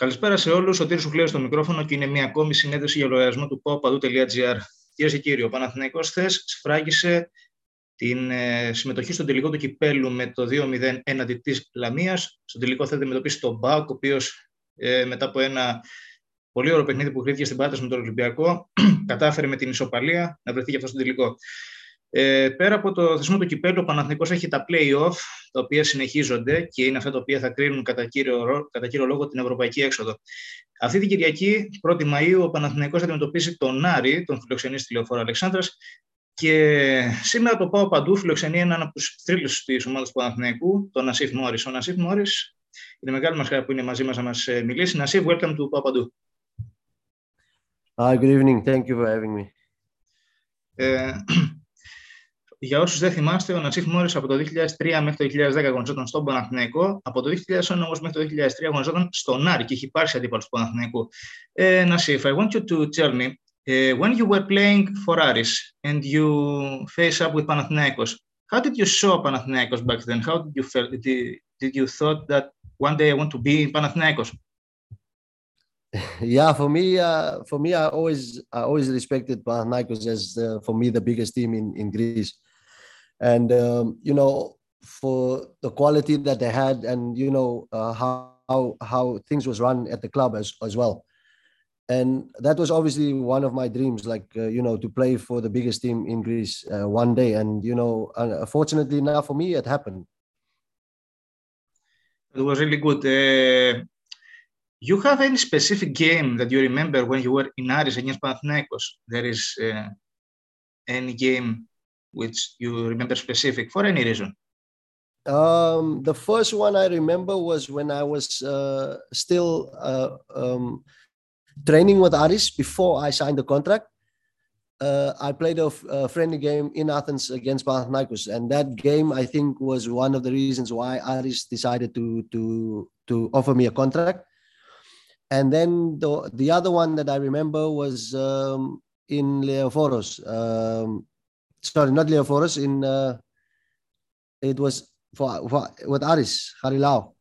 Καλησπέρα σε όλους. Ο Τύρι Σουχλέο στο μικρόφωνο και είναι μια ακόμη συνέντευξη για λογαριασμό του popadu.gr. Κυρίες και κύριοι, ο Παναθηναϊκός χθες σφράγισε την ε, συμμετοχή στον τελικό του κυπέλου με το 2-0 έναντι της Λαμίας. Στον τελικό θα αντιμετωπίσει τον Μπάουκ, ο οποίος ε, μετά από ένα πολύ ωραίο παιχνίδι που κρίθηκε στην Πάτρα με τον Ολυμπιακό, κατάφερε με την ισοπαλία να βρεθεί και αυτό στον τελικό. Ε, πέρα από το θεσμό του κυπέλου, ο Παναθηναϊκός έχει τα play-off, τα οποία συνεχίζονται και είναι αυτά τα οποία θα κρίνουν κατά κύριο, κατά κύριο λόγο την ευρωπαϊκή έξοδο. Αυτή την Κυριακή, 1η Μαΐου, ο Παναθηναϊκός θα αντιμετωπίσει τον Άρη, τον φιλοξενή στη Λεωφόρο Αλεξάνδρας, και σήμερα το πάω παντού, φιλοξενεί έναν από τους τρίτου της ομάδας του Παναθηναϊκού, τον Νασίφ Μόρι. Ο Νασίφ Μόρι είναι μεγάλη μας χαρά που είναι μαζί μας να μας ε, μιλήσει. Νασίφ, welcome to Πάω Παντού. Hi, good evening. Thank you for having me. Ε, για όσου δεν θυμάστε, ο Νασίφ Μόρι από το 2003 μέχρι το 2010 αγωνιζόταν στον Παναθηναϊκό. Από το 2001 όμω μέχρι το 2003 αγωνιζόταν στον Άρη και έχει υπάρξει αντίπαλο του Παναθηναϊκού. Ε, Νασίφ, I want you to tell me, uh, when you were playing for Aris and you face up with Panathinaikos, how did you saw Panathinaikos back then? How did you feel? Did, did you thought that one day I want to be in Panathinaikos? yeah, for me, uh, for me, I always, I always respected Panathinaikos as uh, for me the biggest team in in Greece, and um, you know for the quality that they had, and you know uh, how how how things was run at the club as as well, and that was obviously one of my dreams, like uh, you know to play for the biggest team in Greece uh, one day, and you know, fortunately now for me it happened. It was really good. Uh, you have any specific game that you remember when you were in Aris against Panathinaikos? There is uh, any game which you remember specific for any reason? Um, the first one I remember was when I was uh, still uh, um, training with Aris before I signed the contract. Uh, I played a, a, friendly game in Athens against Panathinaikos, and that game I think was one of the reasons why Aris decided to to to offer me a contract and then the the other one that I remember was um, in Leoforos. Um, sorry, not Leoforos. In uh, it was for, for with Aris Harilao,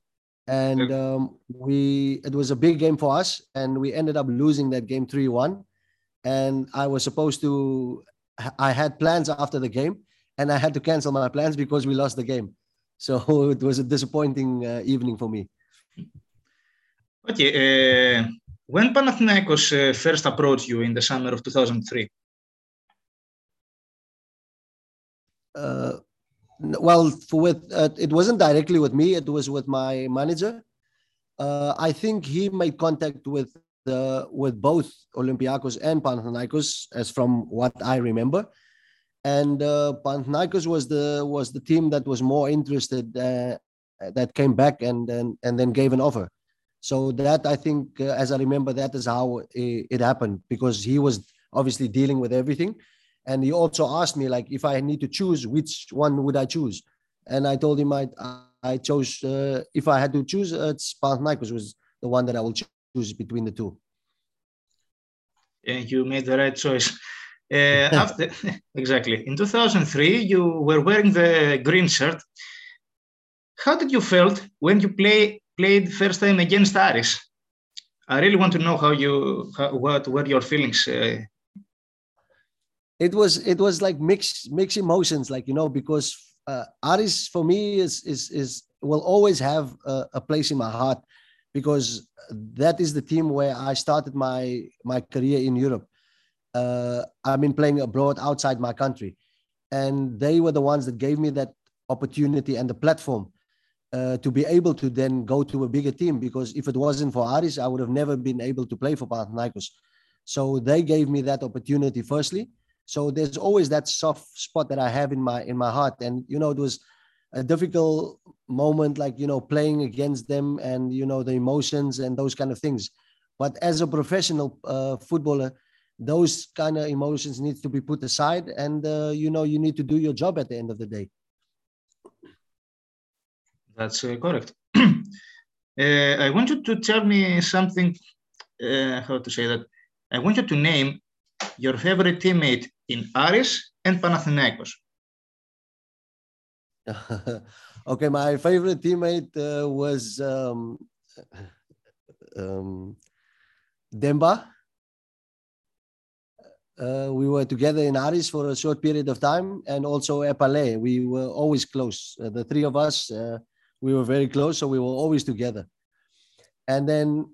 and um, we it was a big game for us, and we ended up losing that game three one. And I was supposed to. I had plans after the game, and I had to cancel my plans because we lost the game. So it was a disappointing uh, evening for me. Okay. Uh, when Panathinaikos uh, first approached you in the summer of 2003? Uh, well, with uh, it wasn't directly with me. It was with my manager. Uh, I think he made contact with the with both Olympiacos and Panathinaikos, as from what I remember. And uh, Panathinaikos was the was the team that was more interested uh, that came back and and and then gave an offer. So that I think, uh, as I remember, that is how it, it, happened because he was obviously dealing with everything, and he also asked me like if I need to choose which one would I choose, and I told him I I chose uh, if I had to choose, uh, it's Panathinaikos was the one that I will choose between the two. And you made the right choice. Uh, after exactly in 2003, you were wearing the green shirt. How did you felt when you play played first time against Aris. I really want to know how you how, what were your feelings. Uh... It was it was like mixed mixed emotions, like you know, because uh, Aris for me is is is will always have a, a place in my heart because that is the team where I started my my career in Europe. Uh, I've been playing abroad outside my country, and they were the ones that gave me that opportunity and the platform uh, to be able to then go to a bigger team because if it wasn't for Aris, I would have never been able to play for Panathinaikos. So they gave me that opportunity firstly. So there's always that soft spot that I have in my in my heart, and you know it was a difficult moment, like you know playing against them and you know the emotions and those kind of things. But as a professional uh, footballer, those kind of emotions need to be put aside, and uh, you know you need to do your job at the end of the day. That's uh, correct. uh, I want you to tell me something, uh, how to say that. I want you to name your favorite teammate in Aris and Panathinaikos. okay, my favorite teammate uh, was um, um, Demba. Uh, we were together in Aris for a short period of time, and also Epale. We were always close. Uh, the three of us, uh, we were very close, so we were always together. And then,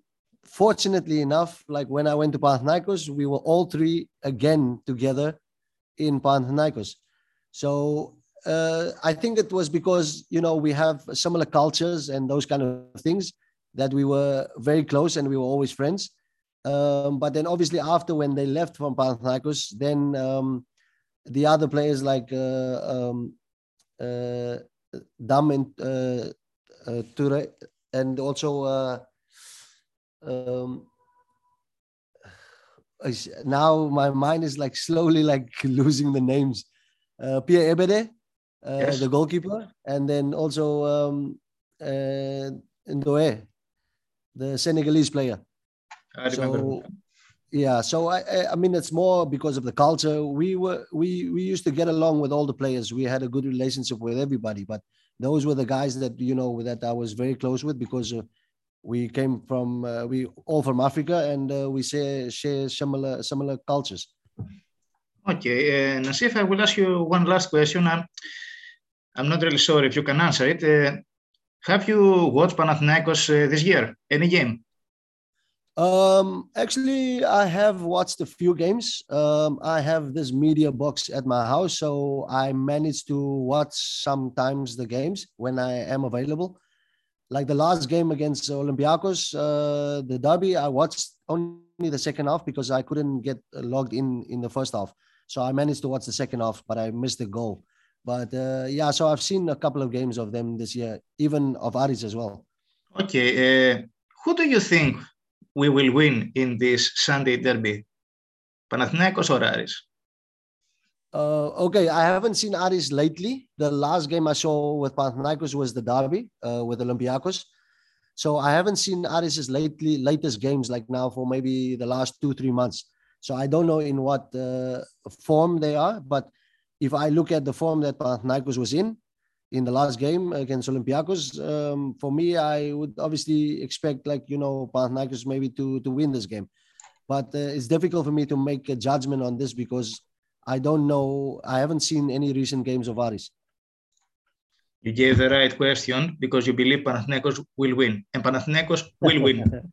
fortunately enough, like when I went to Panathinaikos, we were all three again together in Panathinaikos. So uh, I think it was because you know we have similar cultures and those kind of things that we were very close and we were always friends. Um, but then obviously after when they left from Panathinaikos, then um, the other players like uh, um, uh, Dam and uh, uh, Ture, and also uh, um, now my mind is like slowly like losing the names. Uh, Pierre Ebede, uh, yes. the goalkeeper, and then also um, uh, Ndoye, the Senegalese player. I remember. So, yeah, so I, I mean, it's more because of the culture. We were we we used to get along with all the players. We had a good relationship with everybody, but those were the guys that you know that I was very close with because uh, we came from uh, we all from Africa and uh, we share share similar similar cultures. Okay, uh, Nassif, I will ask you one last question. I'm, I'm not really sure if you can answer it. Uh, have you watched Panathinaikos uh, this year? Any game? Um, actually, I have watched a few games. Um, I have this media box at my house, so I manage to watch sometimes the games when I am available. Like the last game against Olympiacos, uh, the derby, I watched only the second half because I couldn't get logged in in the first half. So I managed to watch the second half, but I missed the goal. But uh, yeah, so I've seen a couple of games of them this year, even of Aris as well. Okay, uh, who do you think we will win in this Sunday derby? Panathinaikos or Aris? Uh, okay, I haven't seen Aris lately. The last game I saw with Panathinaikos was the derby uh, with Olympiacos. So I haven't seen Aris's lately latest games like now for maybe the last two three months. So I don't know in what uh, form they are. But if I look at the form that Panathinaikos was in, in the last game against Olympiacos. Um, for me, I would obviously expect like you know Panathinaikos maybe to to win this game, but uh, it's difficult for me to make a judgment on this because I don't know. I haven't seen any recent games of Aris. You gave the right question because you believe Panathinaikos will win, and Panathinaikos will win.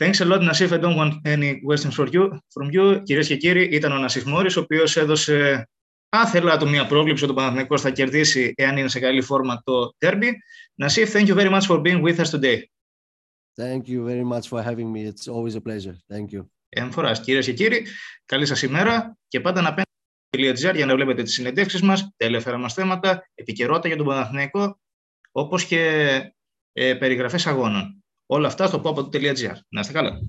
Thanks a lot, Nassif. I don't want any questions for you, from you. Κυρίες και κύριοι, ήταν ο Νασίφ Μόρις, ο οποίος έδωσε άθελα του μια πρόβληψη ότι ο Παναθηναϊκός θα κερδίσει εάν είναι σε καλή φόρμα το derby. Nasif, thank you very much for being with us today. Thank you very much for having me. It's always a pleasure. Thank you. Εμφοράς, κυρίες και κύριοι, καλή σας ημέρα και πάντα να πέντε για να βλέπετε τις συνεντεύξεις μας, τα ελεύθερα μας θέματα, επικαιρότητα για τον Παναθηναϊκό, όπως και ε, περιγραφές αγώνων. Όλα αυτά στο pop.gr. Να είστε καλά.